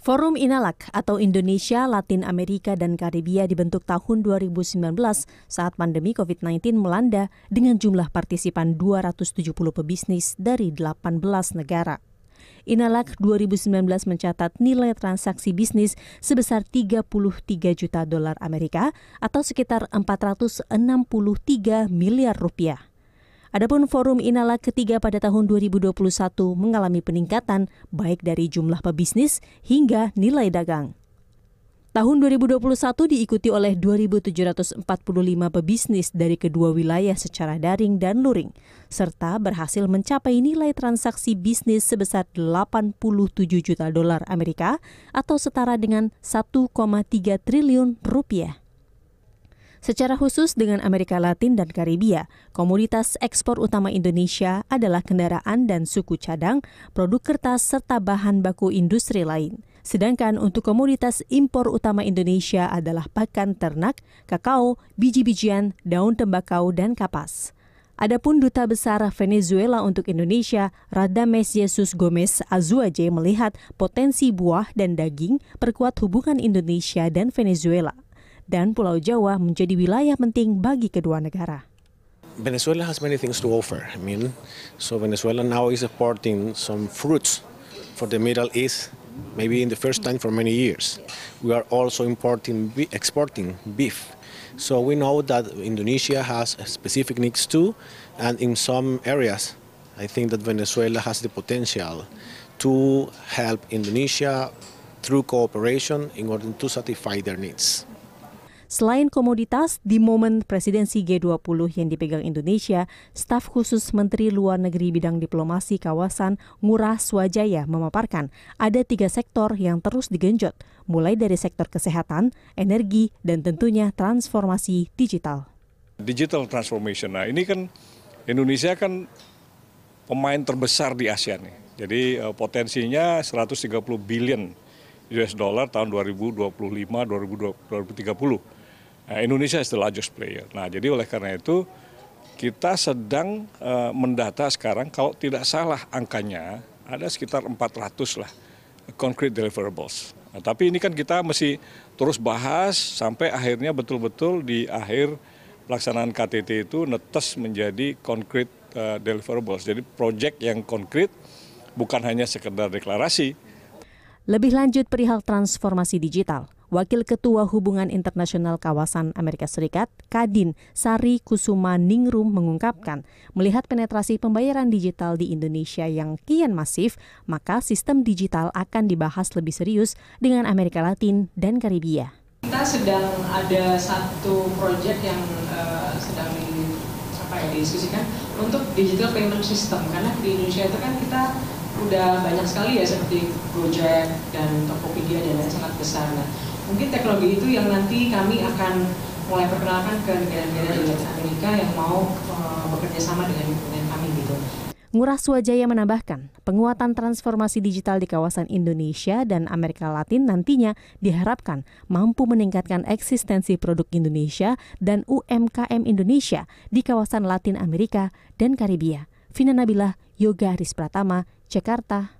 Forum Inalak atau Indonesia, Latin Amerika, dan Karibia dibentuk tahun 2019 saat pandemi COVID-19 melanda dengan jumlah partisipan 270 pebisnis dari 18 negara. Inalak 2019 mencatat nilai transaksi bisnis sebesar 33 juta dolar Amerika atau sekitar 463 miliar rupiah. Adapun forum Inala ketiga pada tahun 2021 mengalami peningkatan baik dari jumlah pebisnis hingga nilai dagang. Tahun 2021 diikuti oleh 2.745 pebisnis dari kedua wilayah secara daring dan luring, serta berhasil mencapai nilai transaksi bisnis sebesar 87 juta dolar Amerika atau setara dengan 1,3 triliun rupiah. Secara khusus dengan Amerika Latin dan Karibia, komoditas ekspor utama Indonesia adalah kendaraan dan suku cadang, produk kertas, serta bahan baku industri lain. Sedangkan untuk komoditas impor utama Indonesia adalah pakan ternak, kakao, biji-bijian, daun tembakau, dan kapas. Adapun Duta Besar Venezuela untuk Indonesia, Radames Jesus Gomez Azuaje melihat potensi buah dan daging perkuat hubungan Indonesia dan Venezuela dan Pulau Jawa menjadi wilayah penting bagi kedua negara. Venezuela has many things to offer. I mean, so Venezuela now is exporting some fruits for the Middle East, maybe in the first time for many years. We are also importing, exporting beef. So we know that Indonesia has specific needs too, and in some areas, I think that Venezuela has the potential to help Indonesia through cooperation in order to satisfy their needs. Selain komoditas, di momen presidensi G20 yang dipegang Indonesia, staf khusus Menteri Luar Negeri bidang diplomasi kawasan Ngurah Swajaya memaparkan ada tiga sektor yang terus digenjot, mulai dari sektor kesehatan, energi, dan tentunya transformasi digital. Digital transformation, nah ini kan Indonesia kan pemain terbesar di Asia nih. Jadi uh, potensinya 130 billion US dollar tahun 2025 2030. Nah, Indonesia is the largest player. Nah, jadi oleh karena itu kita sedang uh, mendata sekarang kalau tidak salah angkanya ada sekitar 400 lah concrete deliverables. Nah, tapi ini kan kita masih terus bahas sampai akhirnya betul-betul di akhir pelaksanaan KTT itu netes menjadi concrete uh, deliverables. Jadi proyek yang konkret bukan hanya sekedar deklarasi. Lebih lanjut perihal transformasi digital. Wakil Ketua Hubungan Internasional Kawasan Amerika Serikat, Kadin Sari Kusuma Ningrum mengungkapkan, melihat penetrasi pembayaran digital di Indonesia yang kian masif, maka sistem digital akan dibahas lebih serius dengan Amerika Latin dan Karibia. Kita sedang ada satu proyek yang uh, sedang di, apa ya, didiskusikan untuk digital payment system karena di Indonesia itu kan kita udah banyak sekali ya seperti Gojek dan Tokopedia dan lain sangat besar. Nah, mungkin teknologi itu yang nanti kami akan mulai perkenalkan ke negara-negara di Amerika yang mau uh, bekerja sama dengan, dengan kami gitu. Ngurah Swajaya menambahkan, penguatan transformasi digital di kawasan Indonesia dan Amerika Latin nantinya diharapkan mampu meningkatkan eksistensi produk Indonesia dan UMKM Indonesia di kawasan Latin Amerika dan Karibia. Vina Nabila, Yoga Aris Pratama, Jakarta,